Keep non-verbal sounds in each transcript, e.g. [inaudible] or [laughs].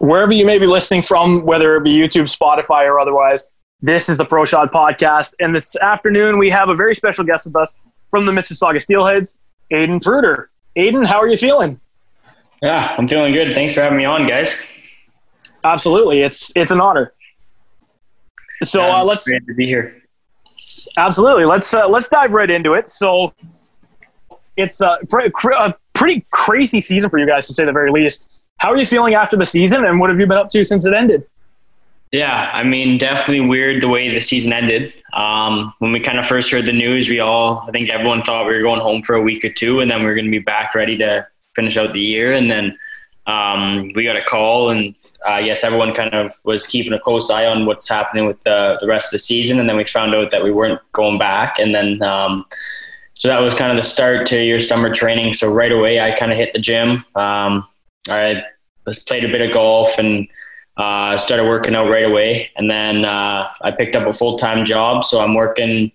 wherever you may be listening from, whether it be YouTube, Spotify, or otherwise. This is the Proshot Podcast. And this afternoon, we have a very special guest with us from the Mississauga Steelheads, Aidan Prueter. Aidan, how are you feeling? Yeah, I'm feeling good. Thanks for having me on, guys. Absolutely. It's, it's an honor. So yeah, uh, let's great to be here. Absolutely. Let's uh, let's dive right into it. So it's a, a pretty crazy season for you guys, to say the very least. How are you feeling after the season, and what have you been up to since it ended? Yeah, I mean, definitely weird the way the season ended. Um, when we kind of first heard the news, we all, I think everyone thought we were going home for a week or two, and then we are going to be back ready to finish out the year. And then um, we got a call, and uh, yes, everyone kind of was keeping a close eye on what's happening with the, the rest of the season. And then we found out that we weren't going back. And then, um, so that was kind of the start to your summer training. So right away, I kind of hit the gym. Um, I was played a bit of golf and uh, started working out right away. And then uh, I picked up a full time job, so I'm working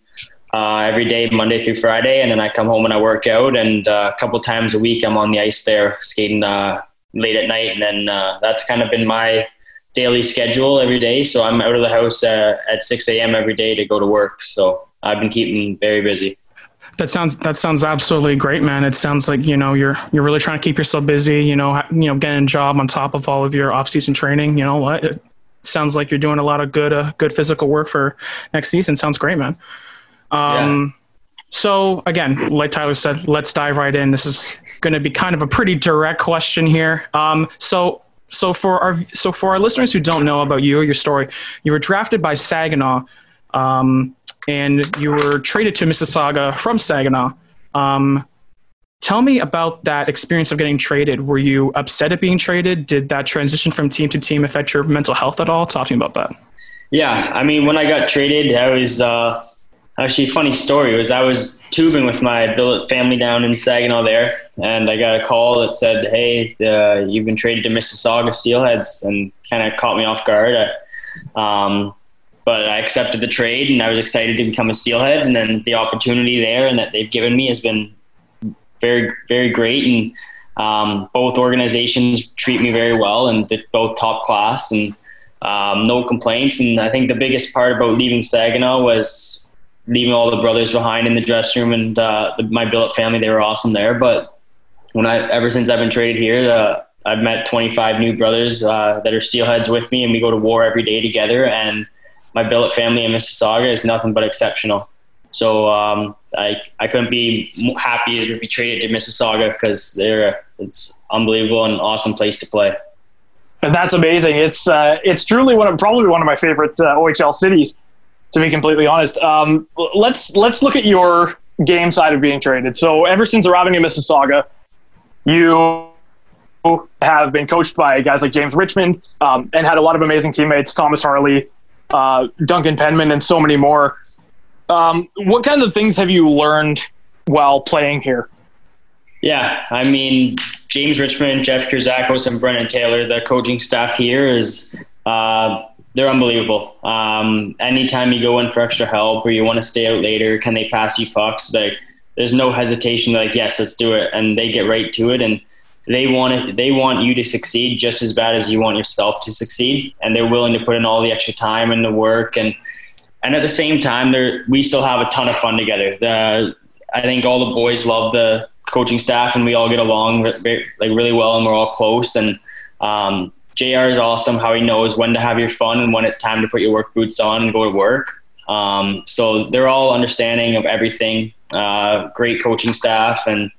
uh, every day, Monday through Friday, and then I come home and I work out. And uh, a couple times a week, I'm on the ice there skating uh, late at night, and then uh, that's kind of been my daily schedule every day. So I'm out of the house at 6 a.m. every day to go to work. So I've been keeping very busy. That sounds that sounds absolutely great, man. It sounds like you know you're you're really trying to keep yourself busy. You know, you know, getting a job on top of all of your off season training. You know what? It sounds like you're doing a lot of good uh, good physical work for next season. Sounds great, man. Um, yeah. So again, like Tyler said, let's dive right in. This is going to be kind of a pretty direct question here. Um, so so for our so for our listeners who don't know about you or your story, you were drafted by Saginaw. Um, and you were traded to Mississauga from Saginaw. Um, tell me about that experience of getting traded. Were you upset at being traded? Did that transition from team to team affect your mental health at all? Talk to me about that. Yeah, I mean, when I got traded, I was uh, actually a funny story. Was I was tubing with my billet family down in Saginaw there, and I got a call that said, "Hey, uh, you've been traded to Mississauga Steelheads," and kind of caught me off guard. I, um, but I accepted the trade and I was excited to become a steelhead. And then the opportunity there and that they've given me has been very, very great. And um, both organizations treat me very well and they're both top class and um, no complaints. And I think the biggest part about leaving Saginaw was leaving all the brothers behind in the dressing room and uh, the, my billet family. They were awesome there. But when I, ever since I've been traded here, the, I've met 25 new brothers uh, that are steelheads with me and we go to war every day together. And my billet family in Mississauga is nothing but exceptional. So um, I I couldn't be happier to be traded to Mississauga because they're it's unbelievable and awesome place to play. And that's amazing. It's uh, it's truly one of probably one of my favorite uh, OHL cities, to be completely honest. Um, let's let's look at your game side of being traded. So ever since arriving in Mississauga, you have been coached by guys like James Richmond um, and had a lot of amazing teammates, Thomas Harley, uh, Duncan Penman, and so many more. Um, what kinds of things have you learned while playing here? Yeah, I mean, James Richmond, Jeff Kyrzakos, and Brennan Taylor, the coaching staff here is uh, they're unbelievable. Um, anytime you go in for extra help or you want to stay out later, can they pass you pucks? Like, there's no hesitation. Like, yes, let's do it, and they get right to it. And they want it, they want you to succeed just as bad as you want yourself to succeed, and they're willing to put in all the extra time and the work, and and at the same time, they we still have a ton of fun together. The, I think all the boys love the coaching staff, and we all get along like really well, and we're all close. And um, Jr. is awesome. How he knows when to have your fun and when it's time to put your work boots on and go to work. Um, so they're all understanding of everything. Uh, great coaching staff and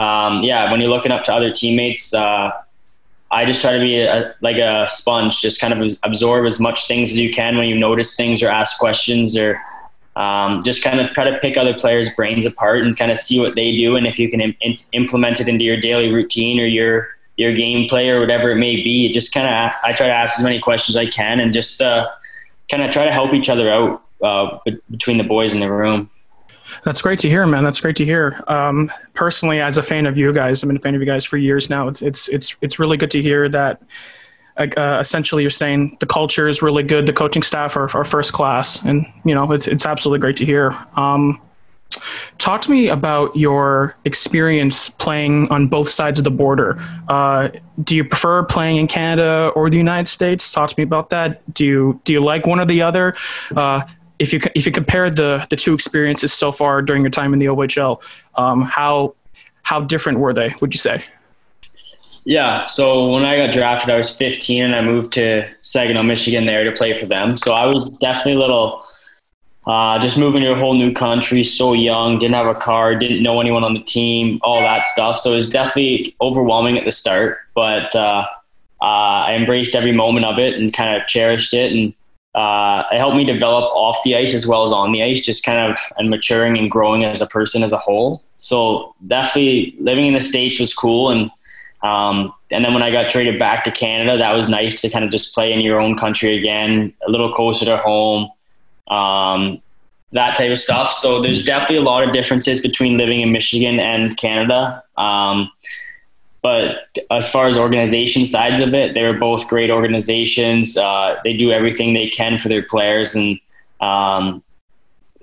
um, yeah, when you're looking up to other teammates, uh, I just try to be a, like a sponge, just kind of absorb as much things as you can when you notice things or ask questions or um, just kind of try to pick other players' brains apart and kind of see what they do and if you can Im- implement it into your daily routine or your your gameplay or whatever it may be. Just kind of I try to ask as many questions as I can and just uh, kind of try to help each other out uh, between the boys in the room. That's great to hear, man. That's great to hear. Um, personally, as a fan of you guys, I've been a fan of you guys for years now. It's it's it's, it's really good to hear that. Uh, essentially, you're saying the culture is really good. The coaching staff are, are first class, and you know it's it's absolutely great to hear. Um, talk to me about your experience playing on both sides of the border. Uh, do you prefer playing in Canada or the United States? Talk to me about that. Do you do you like one or the other? Uh, if you if you compare the the two experiences so far during your time in the OHL, um, how how different were they? Would you say? Yeah. So when I got drafted, I was 15 and I moved to Saginaw, Michigan there to play for them. So I was definitely a little uh, just moving to a whole new country, so young, didn't have a car, didn't know anyone on the team, all that stuff. So it was definitely overwhelming at the start, but uh, uh, I embraced every moment of it and kind of cherished it. And uh, it helped me develop off the ice as well as on the ice, just kind of and maturing and growing as a person as a whole. So definitely living in the States was cool. And um, and then when I got traded back to Canada, that was nice to kind of just play in your own country again, a little closer to home, um, that type of stuff. So there's definitely a lot of differences between living in Michigan and Canada. Um, but as far as organization sides of it, they're both great organizations. Uh, they do everything they can for their players, and um,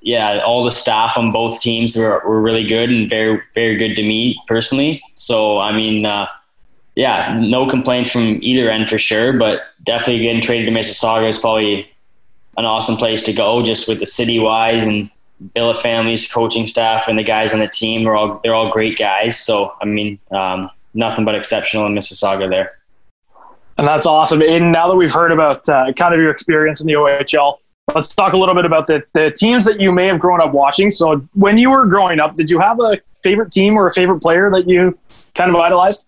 yeah, all the staff on both teams were, were really good and very very good to me personally. So I mean, uh, yeah, no complaints from either end for sure, but definitely getting traded to Mississauga is probably an awesome place to go just with the city wise and billet families, coaching staff, and the guys on the team are all they're all great guys. So I mean, um, nothing but exceptional in Mississauga there. And that's awesome. And now that we've heard about uh, kind of your experience in the OHL, let's talk a little bit about the, the teams that you may have grown up watching. So when you were growing up, did you have a favorite team or a favorite player that you kind of idolized?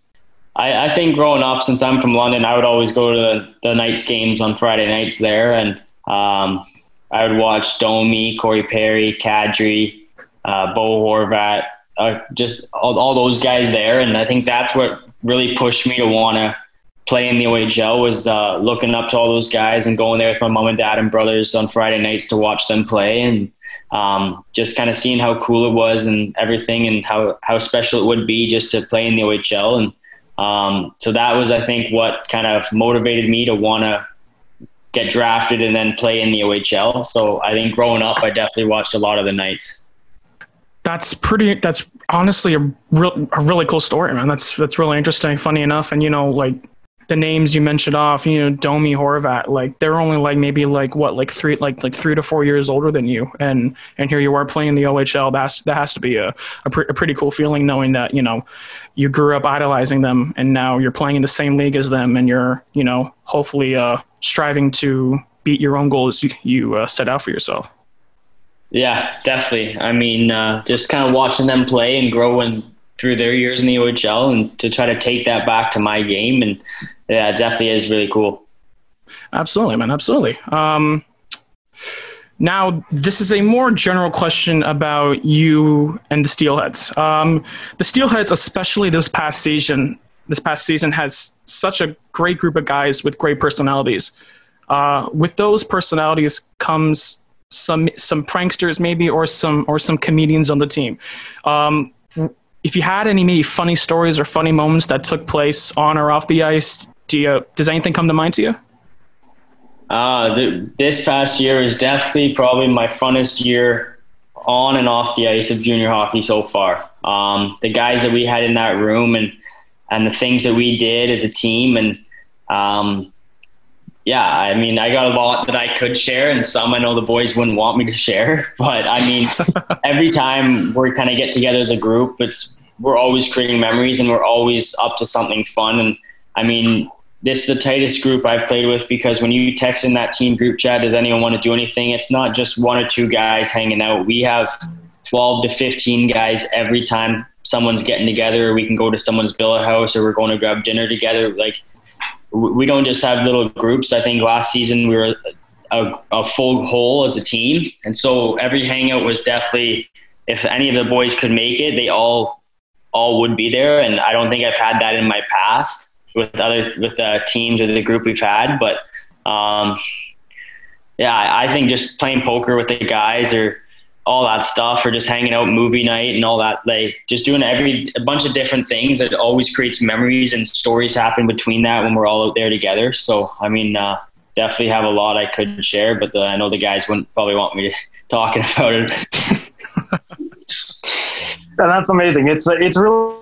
I, I, think growing up, since I'm from London, I would always go to the, the Knights games on Friday nights there, and um, I would watch Domi, Corey Perry, Kadri, uh, Bo Horvat, uh, just all, all, those guys there, and I think that's what really pushed me to want to play in the OHL was uh, looking up to all those guys and going there with my mom and dad and brothers on Friday nights to watch them play and um, just kind of seeing how cool it was and everything and how, how special it would be just to play in the OHL and um, so that was, I think, what kind of motivated me to want to get drafted and then play in the OHL. So I think growing up, I definitely watched a lot of the Knights. That's pretty. That's honestly a real, a really cool story, man. That's that's really interesting. Funny enough, and you know, like the names you mentioned off, you know, Domi Horvat, like they're only like maybe like what, like three, like like three to four years older than you, and and here you are playing the OHL. That's that has to be a a, pre- a, pretty cool feeling knowing that you know you grew up idolizing them, and now you're playing in the same league as them, and you're you know hopefully uh, striving to beat your own goals you, you uh, set out for yourself. Yeah, definitely. I mean, uh, just kind of watching them play and grow and through their years in the OHL and to try to take that back to my game. And yeah, definitely is really cool. Absolutely, man. Absolutely. Um, now, this is a more general question about you and the Steelheads. Um, the Steelheads, especially this past season, this past season has such a great group of guys with great personalities. Uh, with those personalities comes some some pranksters, maybe, or some or some comedians on the team. Um, if you had any maybe funny stories or funny moments that took place on or off the ice, do you, does anything come to mind to you? Uh, this past year is definitely probably my funnest year on and off the ice of junior hockey so far. Um, the guys that we had in that room and and the things that we did as a team and um, yeah, I mean, I got a lot that I could share, and some I know the boys wouldn't want me to share. [laughs] But I mean, [laughs] every time we kind of get together as a group, it's we're always creating memories and we're always up to something fun. And I mean, this is the tightest group I've played with because when you text in that team group chat, does anyone want to do anything? It's not just one or two guys hanging out. We have 12 to 15 guys every time someone's getting together. We can go to someone's billet house or we're going to grab dinner together. Like we don't just have little groups. I think last season we were a, a full whole as a team, and so every hangout was definitely. If any of the boys could make it, they all all would be there, and I don't think I've had that in my past with other with the teams or the group we've had. But um, yeah, I think just playing poker with the guys or all that stuff or just hanging out movie night and all that like just doing every a bunch of different things that always creates memories and stories happen between that when we're all out there together so i mean uh, definitely have a lot i could share but the, i know the guys wouldn't probably want me [laughs] talking about it [laughs] And that's amazing. It's it's really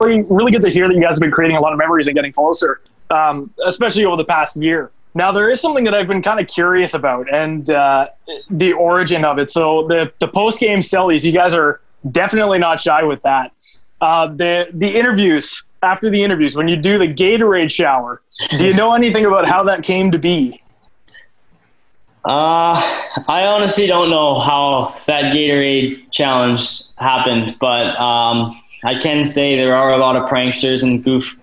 really good to hear that you guys have been creating a lot of memories and getting closer, um, especially over the past year. Now there is something that I've been kind of curious about, and uh, the origin of it. So the the post game sellies, you guys are definitely not shy with that. Uh, the the interviews after the interviews, when you do the Gatorade shower, do you know anything about how that came to be? Uh, I honestly don't know how that Gatorade challenge happened, but um, I can say there are a lot of pranksters and goof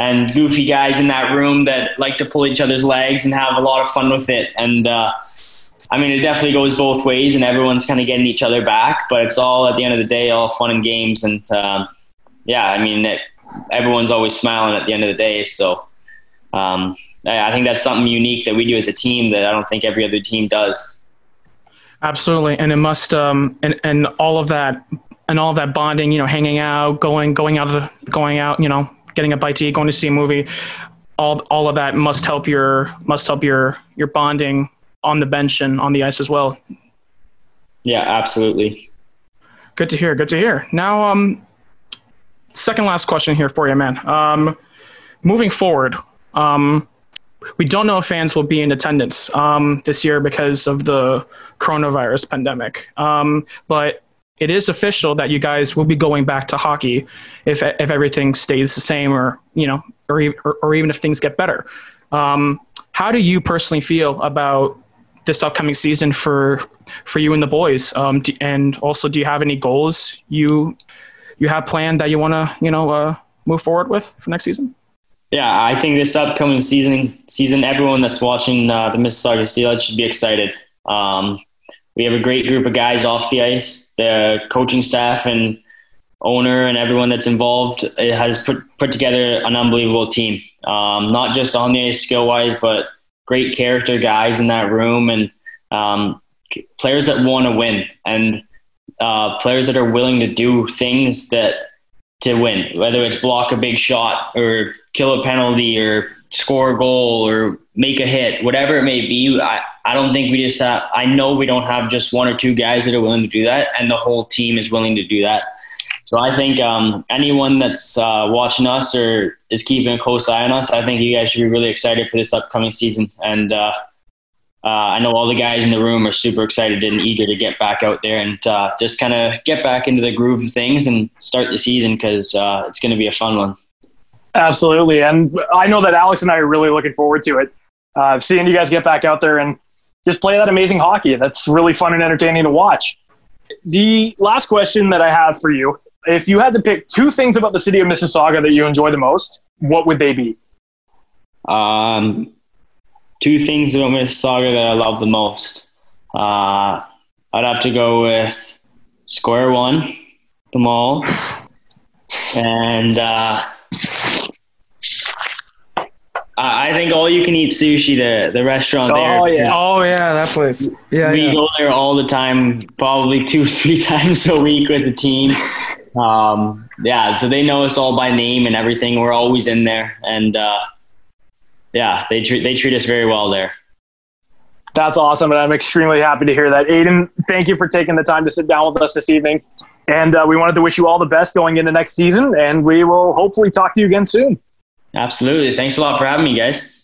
and goofy guys in that room that like to pull each other's legs and have a lot of fun with it. And uh, I mean, it definitely goes both ways, and everyone's kind of getting each other back. But it's all at the end of the day, all fun and games. And uh, yeah, I mean, it, everyone's always smiling at the end of the day. So um, I think that's something unique that we do as a team that I don't think every other team does. Absolutely, and it must um, and and all of that and all that bonding, you know, hanging out, going going out of the, going out, you know, getting a bite to eat, going to see a movie, all all of that must help your must help your your bonding on the bench and on the ice as well. Yeah, absolutely. Good to hear. Good to hear. Now, um, second last question here for you, man. Um, moving forward, um, we don't know if fans will be in attendance um, this year because of the coronavirus pandemic. Um, but it is official that you guys will be going back to hockey if if everything stays the same, or you know, or or, or even if things get better. Um, how do you personally feel about this upcoming season for for you and the boys? Um, do, and also, do you have any goals you you have planned that you want to you know uh, move forward with for next season? Yeah, I think this upcoming season, season everyone that's watching uh, the Mississauga Steelheads should be excited. Um, we have a great group of guys off the ice. The coaching staff and owner and everyone that's involved has put put together an unbelievable team. Um, not just on the ice skill wise, but great character guys in that room and um, players that want to win and uh, players that are willing to do things that to win, whether it's block a big shot or kill a penalty or score a goal or make a hit, whatever it may be. I, I don't think we just have, I know we don't have just one or two guys that are willing to do that, and the whole team is willing to do that. So I think um, anyone that's uh, watching us or is keeping a close eye on us, I think you guys should be really excited for this upcoming season. And uh, uh, I know all the guys in the room are super excited and eager to get back out there and uh, just kind of get back into the groove of things and start the season because uh, it's going to be a fun one. Absolutely, and I know that Alex and I are really looking forward to it. Uh, seeing you guys get back out there and just play that amazing hockey. That's really fun and entertaining to watch. The last question that I have for you if you had to pick two things about the city of Mississauga that you enjoy the most, what would they be? Um, two things about Mississauga that I love the most. Uh, I'd have to go with Square One, the mall, [laughs] and uh, I think all you can eat sushi, the the restaurant there. Oh yeah, oh yeah, that place. Yeah, we yeah. go there all the time, probably [laughs] two three times a week with the team. Um, yeah, so they know us all by name and everything. We're always in there, and uh, yeah, they treat they treat us very well there. That's awesome, and I'm extremely happy to hear that. Aidan, thank you for taking the time to sit down with us this evening. And uh, we wanted to wish you all the best going into next season, and we will hopefully talk to you again soon. Absolutely. Thanks a lot for having me, guys.